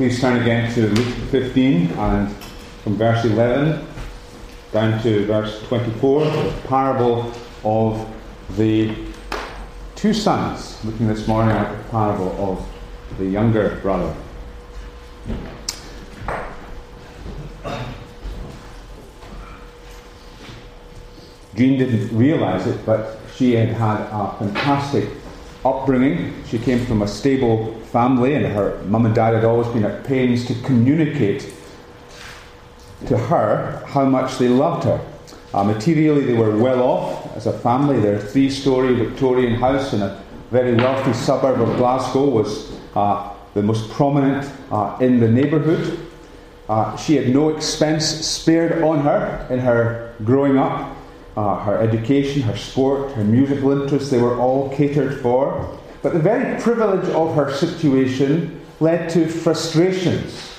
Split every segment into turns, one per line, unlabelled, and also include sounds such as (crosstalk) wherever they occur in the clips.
please turn again to Luke 15 and from verse 11 down to verse 24, the parable of the two sons. Looking this morning at the parable of the younger brother. Jean didn't realize it, but she had had a fantastic upbringing. She came from a stable family, and her mum and dad had always been at pains to communicate to her how much they loved her. Uh, materially, they were well off as a family. Their three story Victorian house in a very wealthy suburb of Glasgow was uh, the most prominent uh, in the neighbourhood. Uh, she had no expense spared on her in her growing up. Uh, her education, her sport, her musical interests, they were all catered for. But the very privilege of her situation led to frustrations.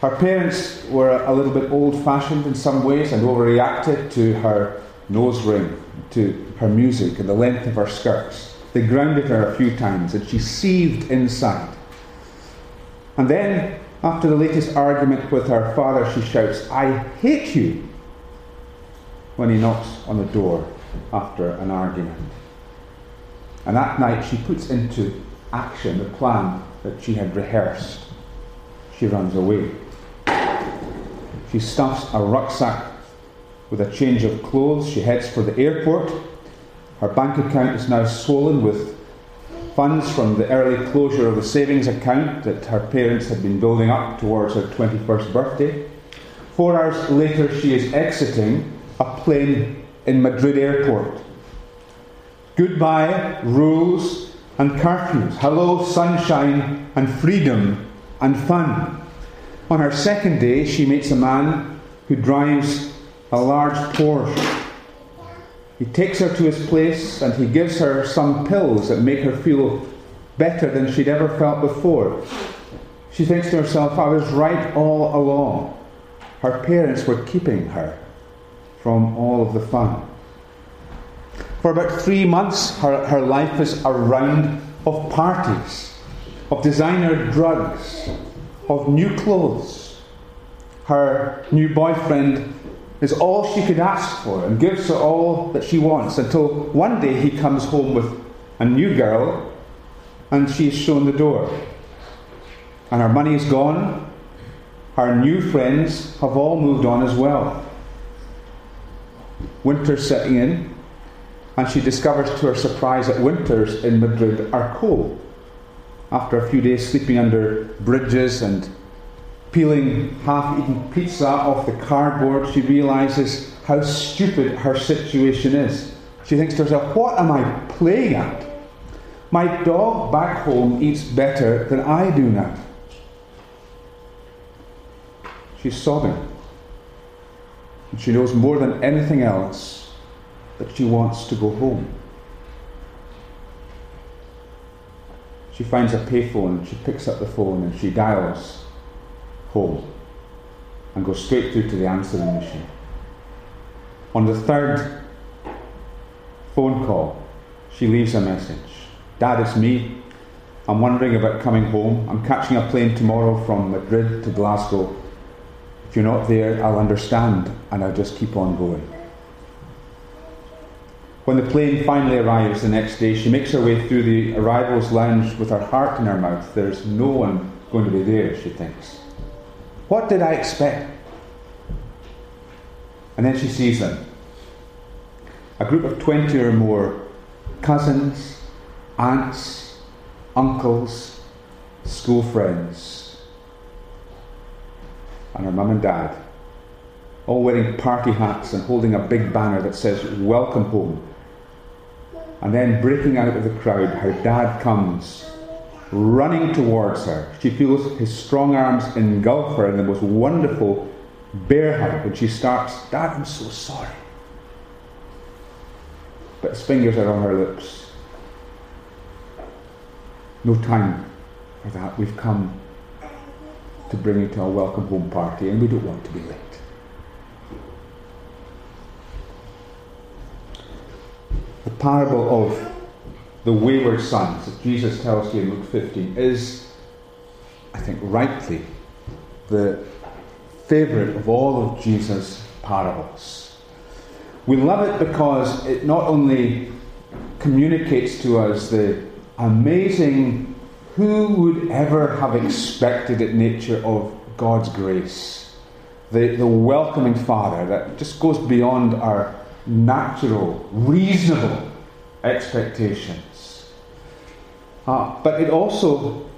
Her parents were a little bit old fashioned in some ways and overreacted to her nose ring, to her music, and the length of her skirts. They grounded her a few times and she seethed inside. And then, after the latest argument with her father, she shouts, I hate you when he knocks on the door after an argument. And that night she puts into action the plan that she had rehearsed. She runs away. She stuffs a rucksack with a change of clothes. She heads for the airport. Her bank account is now swollen with funds from the early closure of the savings account that her parents had been building up towards her 21st birthday. Four hours later, she is exiting plane in Madrid airport. Goodbye, rules and curfews. Hello, sunshine and freedom and fun. On her second day, she meets a man who drives a large Porsche. He takes her to his place and he gives her some pills that make her feel better than she'd ever felt before. She thinks to herself, I was right all along. Her parents were keeping her from all of the fun. For about three months, her, her life is a round of parties, of designer drugs, of new clothes. Her new boyfriend is all she could ask for and gives her all that she wants until one day he comes home with a new girl and she is shown the door. And her money is gone. Her new friends have all moved on as well. Winter's setting in, and she discovers to her surprise that winters in Madrid are cold. After a few days sleeping under bridges and peeling half eaten pizza off the cardboard, she realizes how stupid her situation is. She thinks to herself, What am I playing at? My dog back home eats better than I do now. She's sobbing. And she knows more than anything else that she wants to go home. She finds a payphone she picks up the phone and she dials home and goes straight through to the answering machine. On the third phone call, she leaves a message Dad, it's me. I'm wondering about coming home. I'm catching a plane tomorrow from Madrid to Glasgow. You're not there, I'll understand and I'll just keep on going. When the plane finally arrives the next day, she makes her way through the arrivals lounge with her heart in her mouth. There's no one going to be there, she thinks. What did I expect? And then she sees them. A group of 20 or more cousins, aunts, uncles, school friends and her mum and dad, all wearing party hats and holding a big banner that says, Welcome home. And then breaking out of the crowd, her dad comes running towards her. She feels his strong arms engulf her in the most wonderful bear hug, and she starts, Dad, I'm so sorry. But his fingers are on her lips. No time for that. We've come to bring you to our welcome home party, and we don't want to be late. The parable of the wayward sons that Jesus tells you in Luke 15 is I think rightly, the favourite of all of Jesus' parables. We love it because it not only communicates to us the amazing, who would ever have expected it nature of God's grace, the, the welcoming Father that just goes beyond our natural, reasonable expectations. Uh, but it also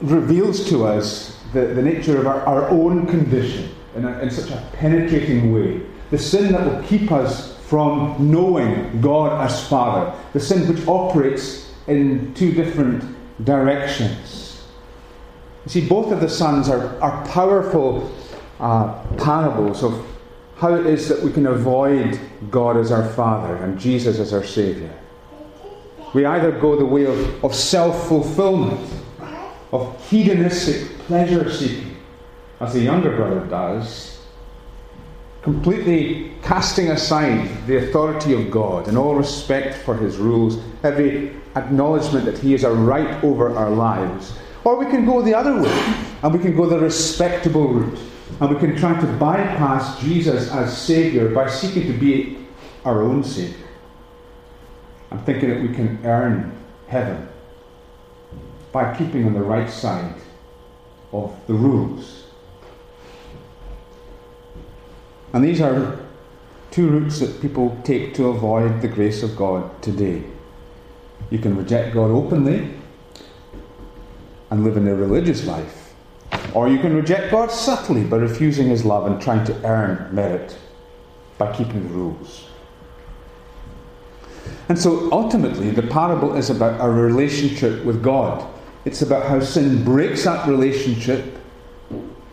reveals to us the, the nature of our, our own condition in, a, in such a penetrating way. The sin that will keep us from knowing God as Father. The sin which operates in two different directions. You see, both of the sons are, are powerful uh, parables of how it is that we can avoid God as our Father and Jesus as our Saviour. We either go the way of, of self fulfillment, of hedonistic pleasure seeking, as the younger brother does, completely casting aside the authority of God and all respect for His rules, every acknowledgement that He is a right over our lives. Or we can go the other way, and we can go the respectable route, and we can try to bypass Jesus as Saviour by seeking to be our own Saviour. I'm thinking that we can earn heaven by keeping on the right side of the rules. And these are two routes that people take to avoid the grace of God today. You can reject God openly and live in a religious life, or you can reject God subtly by refusing His love and trying to earn merit by keeping the rules. And so ultimately, the parable is about our relationship with God. It's about how sin breaks that relationship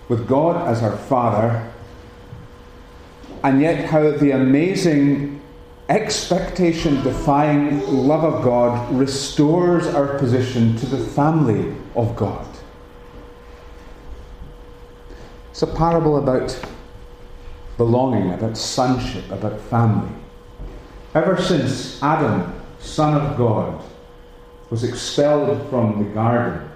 with God as our Father, and yet how the amazing expectation defying love of God restores our position to the family of God. It's a parable about belonging, about sonship, about family. Ever since Adam, son of God, was expelled from the garden,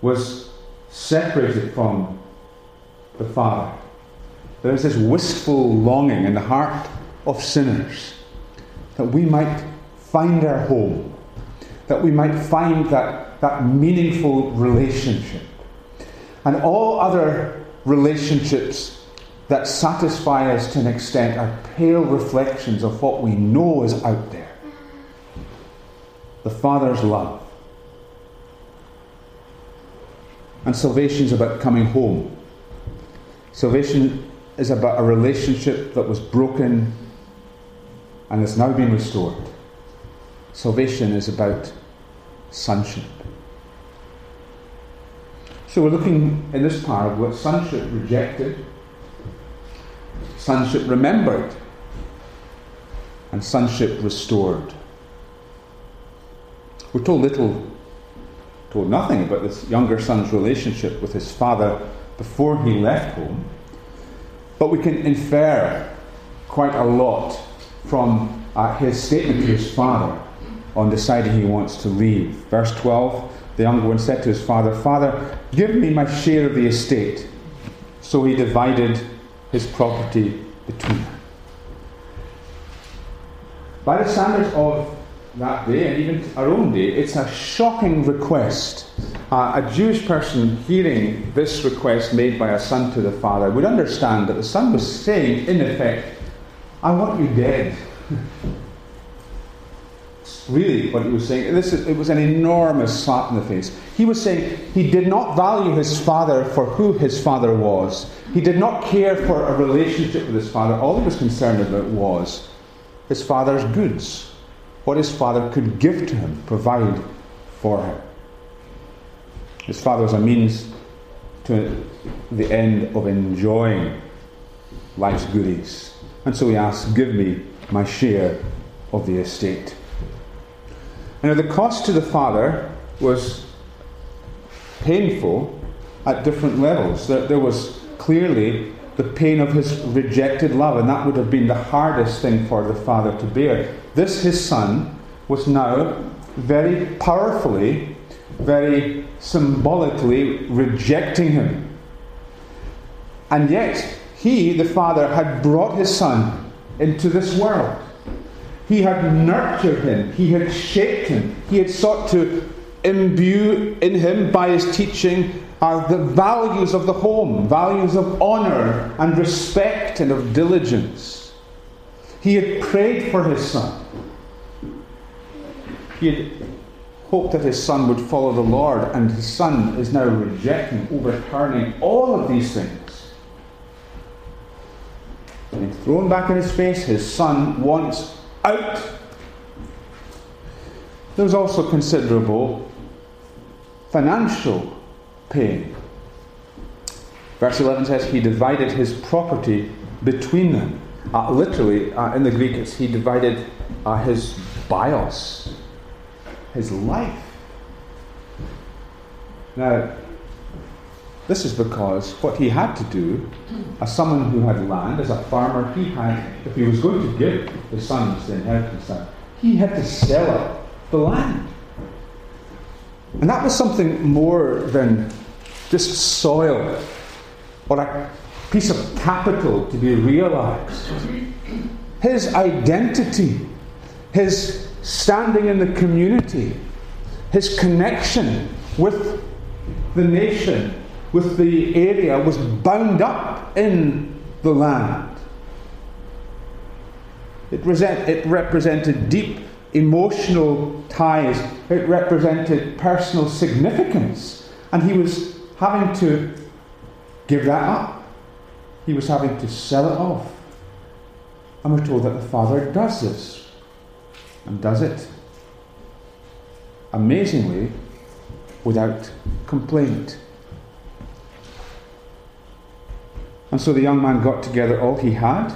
was separated from the Father, there is this wistful longing in the heart of sinners that we might find our home, that we might find that, that meaningful relationship. And all other relationships that satisfy us to an extent are pale reflections of what we know is out there the Father's love. And salvation is about coming home. Salvation is about a relationship that was broken and has now been restored. Salvation is about sonship. So we're looking in this parable at sonship rejected sonship remembered, and sonship restored. We're told little, told nothing about this younger son's relationship with his father before he left home, but we can infer quite a lot from uh, his statement to his father on deciding he wants to leave. Verse 12 the younger one said to his father, Father, give me my share of the estate. So he divided his property between them. By the standards of that day and even our own day, it's a shocking request. Uh, a Jewish person hearing this request made by a son to the father would understand that the son was saying, in effect, I want you dead. (laughs) Really what he was saying. This is, it was an enormous slap in the face. He was saying he did not value his father for who his father was. He did not care for a relationship with his father. All he was concerned about was his father's goods, what his father could give to him, provide for him. His father was a means to the end of enjoying life's goodies. And so he asked, Give me my share of the estate. And the cost to the father was painful at different levels. There, there was clearly the pain of his rejected love, and that would have been the hardest thing for the father to bear. This, his son, was now very powerfully, very symbolically rejecting him. And yet, he, the Father, had brought his Son into this world. He had nurtured him, he had shaped him, he had sought to imbue in him by his teaching are the values of the home, values of honour and respect and of diligence. He had prayed for his son. He had hoped that his son would follow the Lord, and his son is now rejecting, overturning all of these things. And thrown back in his face, his son wants out. There's also considerable financial pain. Verse 11 says, He divided his property between them. Uh, literally, uh, in the Greek, it's He divided uh, his bios, his life. Now, this is because what he had to do, as someone who had land, as a farmer, he had, if he was going to give his sons the inheritance, he had to sell up the land. And that was something more than just soil or a piece of capital to be realized. His identity, his standing in the community, his connection with the nation, with the area, was bound up in the land. It, it represented deep emotional ties, it represented personal significance. And he was having to give that up. He was having to sell it off. And we're told that the Father does this and does it amazingly without complaint. And so the young man got together all he had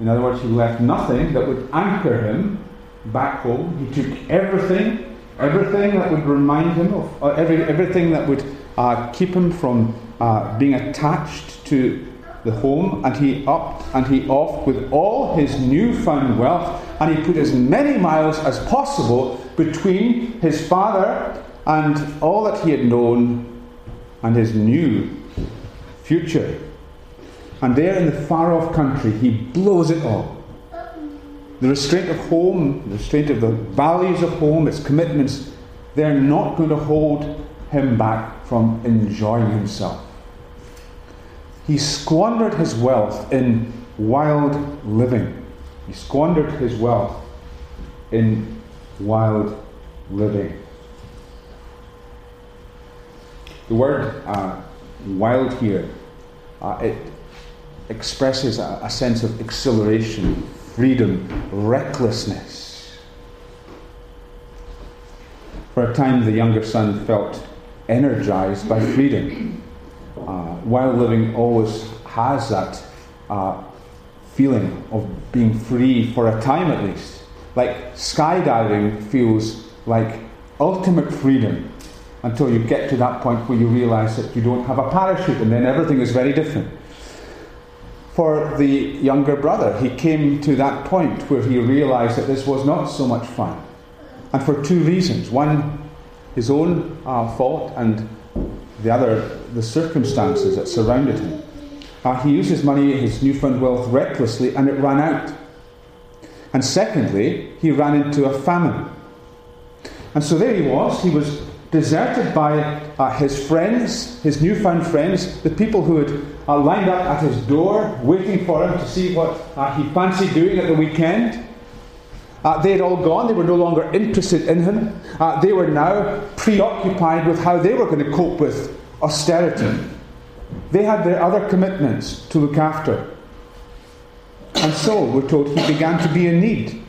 in other words, he left nothing that would anchor him back home. He took everything, everything that would remind him of, uh, every, everything that would uh, keep him from uh, being attached to the home, and he up and he off with all his newfound wealth, and he put as many miles as possible between his father and all that he had known and his new future. And there in the far off country, he blows it all. The restraint of home, the restraint of the values of home, its commitments, they're not going to hold him back from enjoying himself. He squandered his wealth in wild living. He squandered his wealth in wild living. The word uh, wild here, uh, it expresses a, a sense of exhilaration, freedom, recklessness. For a time, the younger son felt energized by freedom. Uh, while living always has that uh, feeling of being free for a time at least. Like skydiving feels like ultimate freedom until you get to that point where you realize that you don't have a parachute and then everything is very different for the younger brother. He came to that point where he realized that this was not so much fun. And for two reasons. One, his own uh, fault, and the other, the circumstances that surrounded him. Uh, he used his money, his newfound wealth, recklessly, and it ran out. And secondly, he ran into a famine. And so there he was. He was deserted by uh, his friends, his newfound friends, the people who had uh, lined up at his door waiting for him to see what uh, he fancied doing at the weekend. Uh, they had all gone, they were no longer interested in him. Uh, they were now preoccupied with how they were going to cope with austerity. They had their other commitments to look after. And so, we're told, he began to be in need.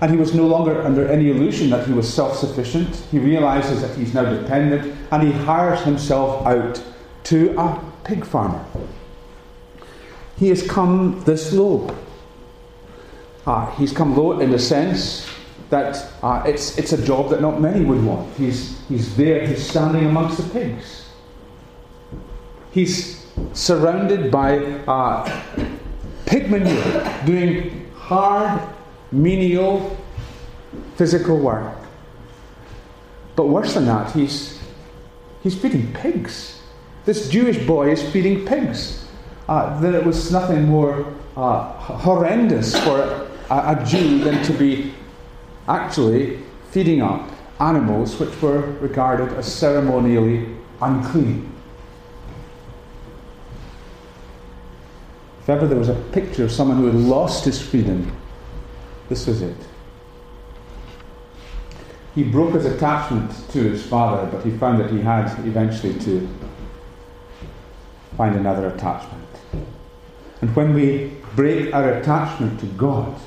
And he was no longer under any illusion that he was self sufficient. He realizes that he's now dependent and he hires himself out to a pig farmer. He has come this low. Uh, he's come low in the sense that uh, it's, it's a job that not many would want. He's, he's there, he's standing amongst the pigs. He's surrounded by uh, pig manure, doing hard menial physical work. But worse than that, he's, he's feeding pigs. This Jewish boy is feeding pigs. Uh, then it was nothing more uh, horrendous for a, a Jew than to be actually feeding up animals which were regarded as ceremonially unclean. If ever there was a picture of someone who had lost his freedom, this was it. He broke his attachment to his father, but he found that he had eventually to find another attachment. And when we break our attachment to God,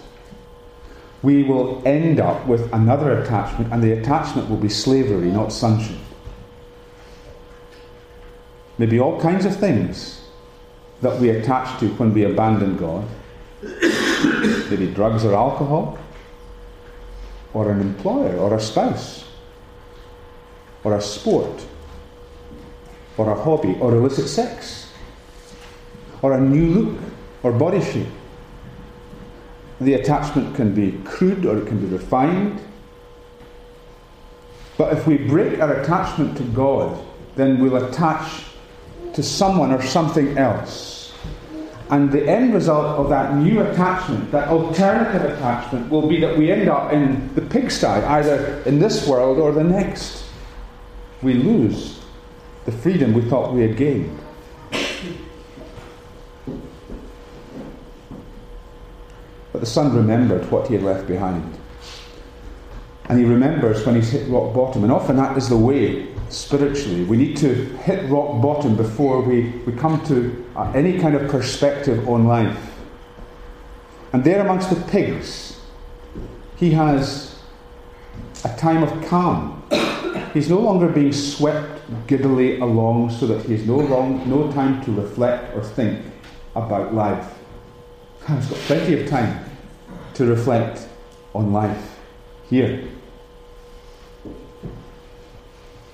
we will end up with another attachment, and the attachment will be slavery, not sonship. Maybe all kinds of things that we attach to when we abandon God. (coughs) Maybe drugs or alcohol, or an employer, or a spouse, or a sport, or a hobby, or illicit sex, or a new look, or body shape. The attachment can be crude or it can be refined. But if we break our attachment to God, then we'll attach to someone or something else. And the end result of that new attachment, that alternative attachment, will be that we end up in the pigsty, either in this world or the next. We lose the freedom we thought we had gained. But the son remembered what he had left behind. And he remembers when he's hit rock bottom. And often that is the way spiritually. We need to hit rock bottom before we, we come to uh, any kind of perspective on life. And there amongst the pigs, he has a time of calm. He's no longer being swept giddily along so that he has no, long, no time to reflect or think about life. He's got plenty of time to reflect on life here.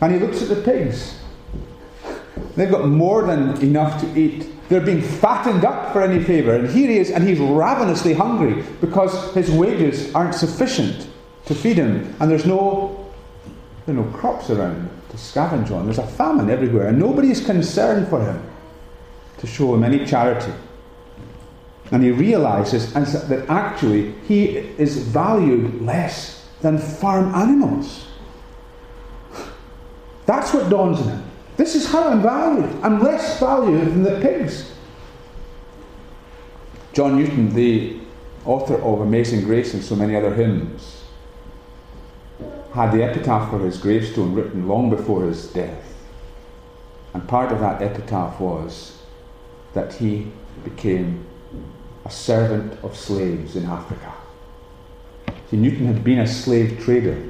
And he looks at the pigs. They've got more than enough to eat. They're being fattened up for any favour. And here he is, and he's ravenously hungry because his wages aren't sufficient to feed him. And there's no, there are no crops around to scavenge on. There's a famine everywhere, and nobody is concerned for him to show him any charity. And he realizes that actually he is valued less than farm animals. That's what dawns on him. This is how I'm valued. I'm less valued than the pigs. John Newton, the author of Amazing Grace and so many other hymns, had the epitaph for his gravestone written long before his death. And part of that epitaph was that he became a servant of slaves in Africa. See, Newton had been a slave trader.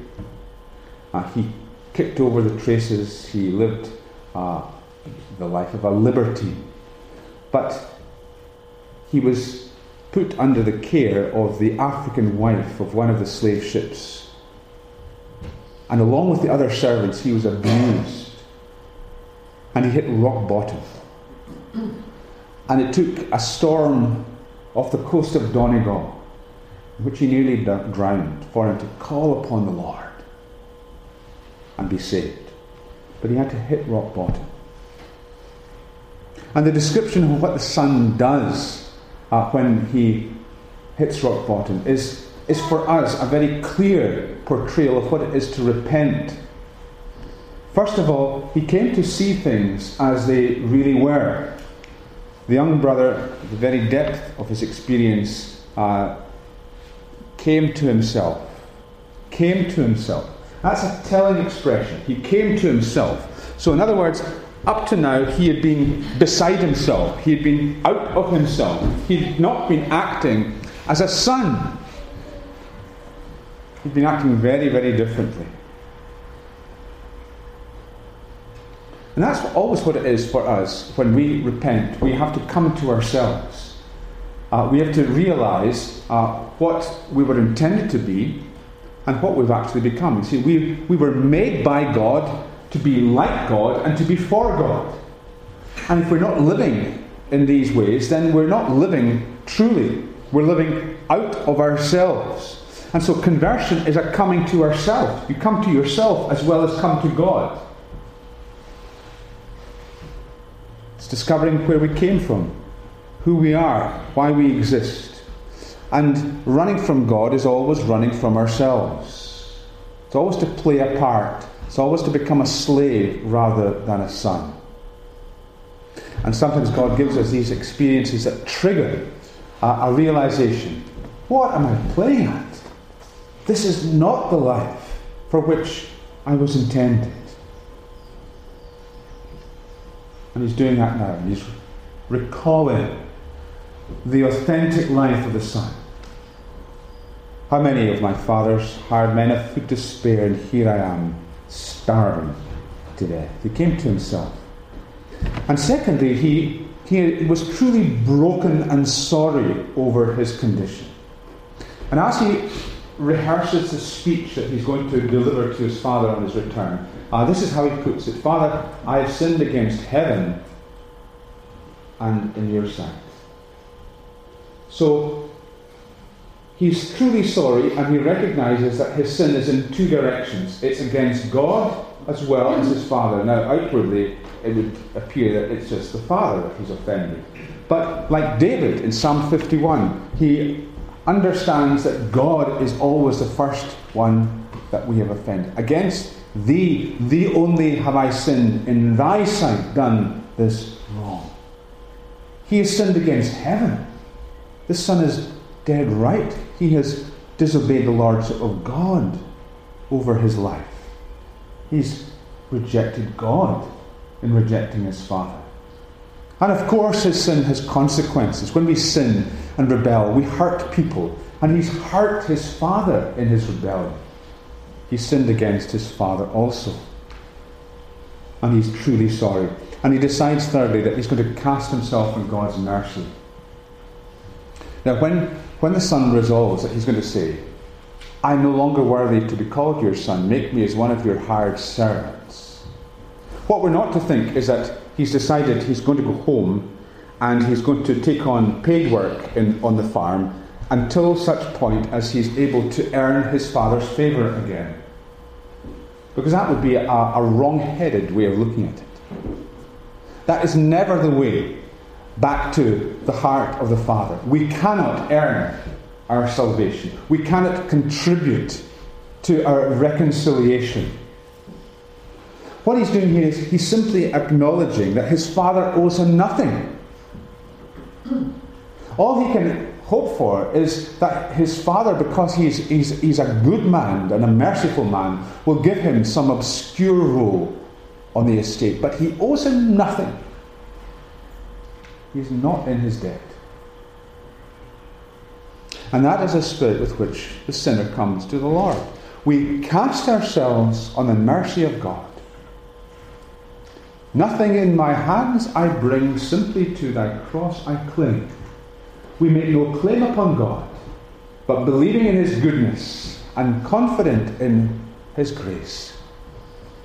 Uh, he kicked over the traces, he lived uh, the life of a libertine. But he was put under the care of the African wife of one of the slave ships. And along with the other servants, he was abused. And he hit rock bottom. And it took a storm off the coast of Donegal, in which he nearly drowned, for him to call upon the Lord and be saved. But he had to hit rock bottom. And the description of what the Son does uh, when he hits rock bottom is, is for us a very clear portrayal of what it is to repent. First of all, he came to see things as they really were. The young brother, at the very depth of his experience, uh, came to himself. Came to himself. That's a telling expression. He came to himself. So, in other words, up to now, he had been beside himself. He had been out of himself. He had not been acting as a son. He'd been acting very, very differently. And that's always what it is for us when we repent. We have to come to ourselves. Uh, we have to realize uh, what we were intended to be and what we've actually become. You see, we, we were made by God to be like God and to be for God. And if we're not living in these ways, then we're not living truly. We're living out of ourselves. And so conversion is a coming to ourselves. You come to yourself as well as come to God. It's discovering where we came from, who we are, why we exist. And running from God is always running from ourselves. It's always to play a part. It's always to become a slave rather than a son. And sometimes God gives us these experiences that trigger a, a realization what am I playing at? This is not the life for which I was intended. And he's doing that now. He's recalling the authentic life of the Son. How many of my father's hired men have food to spare, and here I am, starving to death? He came to himself. And secondly, he, he was truly broken and sorry over his condition. And as he rehearses the speech that he's going to deliver to his father on his return, uh, this is how he puts it Father, I have sinned against heaven and in your sight. So he's truly sorry and he recognizes that his sin is in two directions it's against God as well as his father. Now, outwardly, it would appear that it's just the father that he's offended. But like David in Psalm 51, he understands that God is always the first one that we have offended. Against thee, thee only have I sinned, in thy sight done this wrong. He has sinned against heaven. This Son is dead right. He has disobeyed the Lordship of God over his life. He's rejected God in rejecting his Father. And of course, his sin has consequences. When we sin and rebel, we hurt people. And he's hurt his Father in his rebellion. He sinned against his Father also. And he's truly sorry. And he decides, thirdly, that he's going to cast himself on God's mercy. Now, when, when the Son resolves that he's going to say, I'm no longer worthy to be called your son. Make me as one of your hired servants. What we're not to think is that he's decided he's going to go home and he's going to take on paid work in, on the farm until such point as he's able to earn his father's favour again. Because that would be a, a wrong headed way of looking at it. That is never the way back to the heart of the Father. We cannot earn our salvation. We cannot contribute to our reconciliation. What he's doing here is he's simply acknowledging that his father owes him nothing. All he can hope for is that his father, because he's, he's, he's a good man and a merciful man, will give him some obscure role on the estate. But he owes him nothing. He's not in his debt. And that is a spirit with which the sinner comes to the Lord. We cast ourselves on the mercy of God. Nothing in my hands I bring, simply to thy cross I cling. We make no claim upon God, but believing in his goodness and confident in his grace,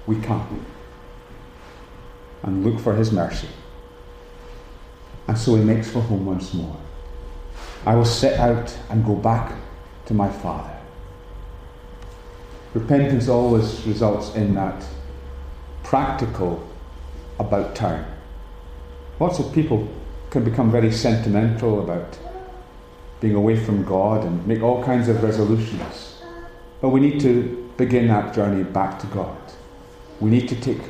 we come and look for his mercy. And so he makes for home once more. I will set out and go back to my Father. Repentance always results in that practical about time. Lots of people can become very sentimental about being away from God and make all kinds of resolutions. But we need to begin that journey back to God. We need to take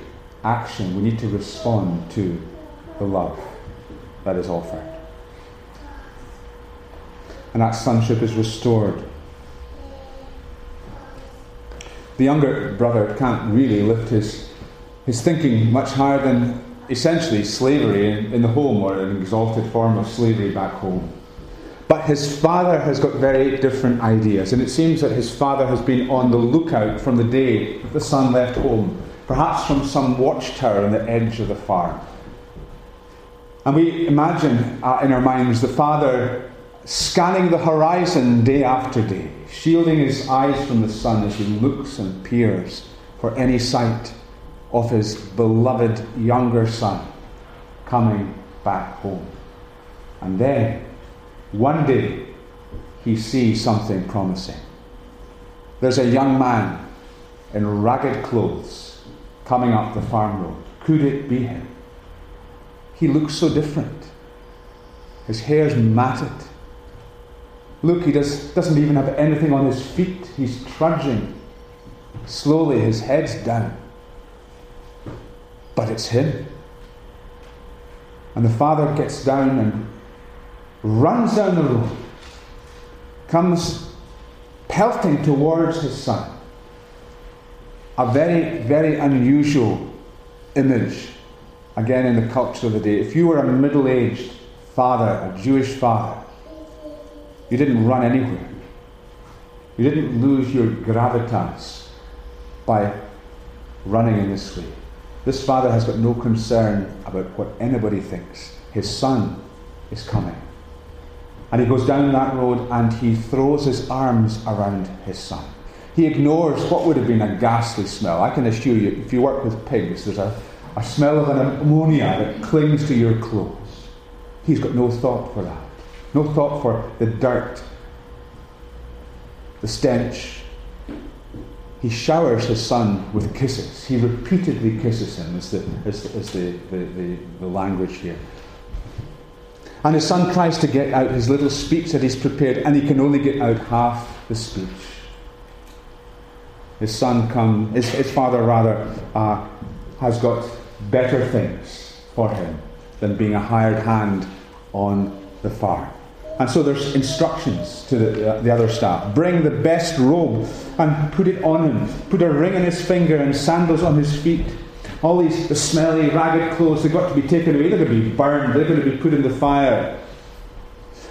action. We need to respond to the love that is offered and that sonship is restored. The younger brother can't really lift his, his thinking much higher than essentially slavery in, in the home or an exalted form of slavery back home. But his father has got very different ideas, and it seems that his father has been on the lookout from the day that the son left home, perhaps from some watchtower on the edge of the farm. And we imagine uh, in our minds the father scanning the horizon day after day, shielding his eyes from the sun as he looks and peers for any sight of his beloved younger son coming back home. And then, one day, he sees something promising. there's a young man in ragged clothes coming up the farm road. Could it be him? He looks so different. His hair's matted. Look, he does, doesn't even have anything on his feet. He's trudging. Slowly, his head's down. But it's him. And the father gets down and runs down the road, comes pelting towards his son. A very, very unusual image, again, in the culture of the day. If you were a middle aged father, a Jewish father, you didn't run anywhere. You didn't lose your gravitas by running in this way. This father has got no concern about what anybody thinks. His son is coming. And he goes down that road and he throws his arms around his son. He ignores what would have been a ghastly smell. I can assure you, if you work with pigs, there's a, a smell of an ammonia that clings to your clothes. He's got no thought for that. No thought for the dirt, the stench. He showers his son with kisses. He repeatedly kisses him, is the, is, is the, the, the, the language here. And his son tries to get out his little speech that he's prepared, and he can only get out half the speech. His son come, his, his father rather, uh, has got better things for him than being a hired hand on the farm. And so there's instructions to the, uh, the other staff. Bring the best robe and put it on him. Put a ring on his finger and sandals on his feet all these the smelly, ragged clothes, they've got to be taken away. They're going to be burned. They're going to be put in the fire.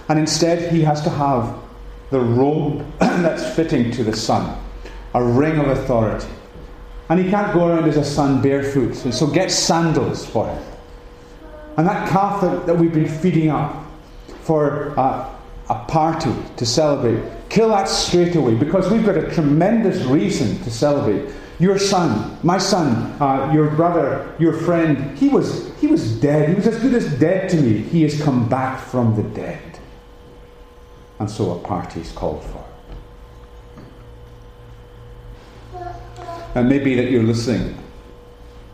And instead, he has to have the robe (clears throat) that's fitting to the son, a ring of authority. And he can't go around as a son barefoot. And so get sandals for him. And that calf that, that we've been feeding up for uh, a party to celebrate, kill that straight away because we've got a tremendous reason to celebrate. Your son, my son, uh, your brother, your friend, he was, he was dead. He was as good as dead to me. He has come back from the dead. And so a party is called for. And maybe that you're listening.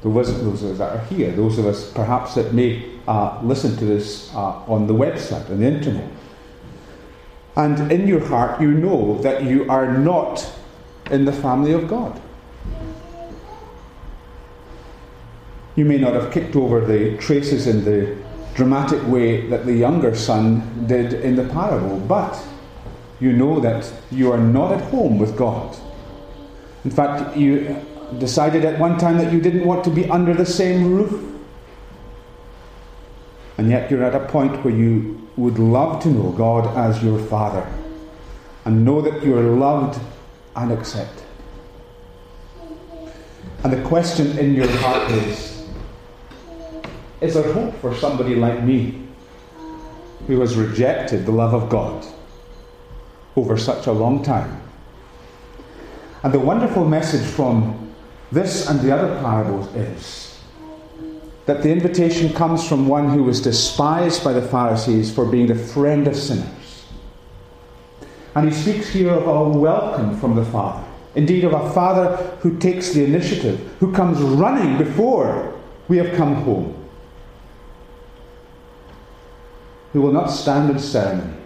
Those of us that are here, those of us perhaps that may uh, listen to this uh, on the website, on the internet. And in your heart, you know that you are not in the family of God. You may not have kicked over the traces in the dramatic way that the younger son did in the parable, but you know that you are not at home with God. In fact, you decided at one time that you didn't want to be under the same roof. And yet you're at a point where you would love to know God as your Father and know that you are loved and accepted. And the question in your heart is is there hope for somebody like me who has rejected the love of God over such a long time? And the wonderful message from this and the other parables is that the invitation comes from one who was despised by the Pharisees for being the friend of sinners. And he speaks here of a welcome from the Father. Indeed, of a Father who takes the initiative, who comes running before we have come home who will not stand in ceremony,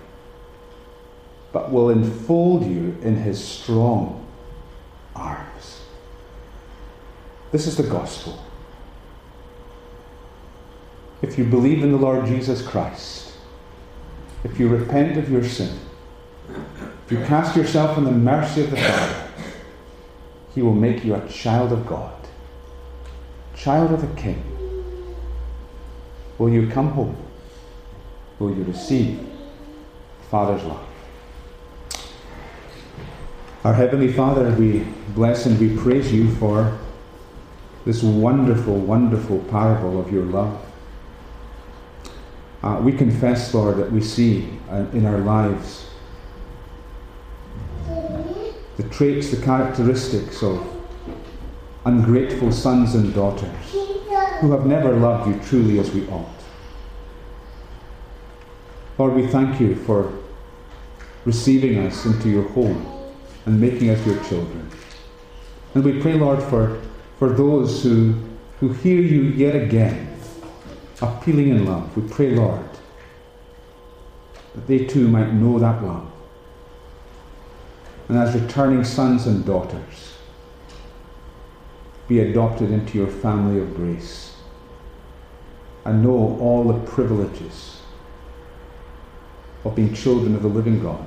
but will enfold you in his strong arms. This is the gospel. If you believe in the Lord Jesus Christ, if you repent of your sin, if you cast yourself on the mercy of the Father, he will make you a child of God, child of the King. Will you come home? will you receive Father's love. Our Heavenly Father, we bless and we praise you for this wonderful, wonderful parable of your love. Uh, we confess, Lord, that we see uh, in our lives the traits, the characteristics of ungrateful sons and daughters who have never loved you truly as we ought. Lord, we thank you for receiving us into your home. And making us your children. And we pray, Lord, for, for those who, who hear you yet again, appealing in love. We pray, Lord, that they too might know that love. And as returning sons and daughters, be adopted into your family of grace and know all the privileges of being children of the living God.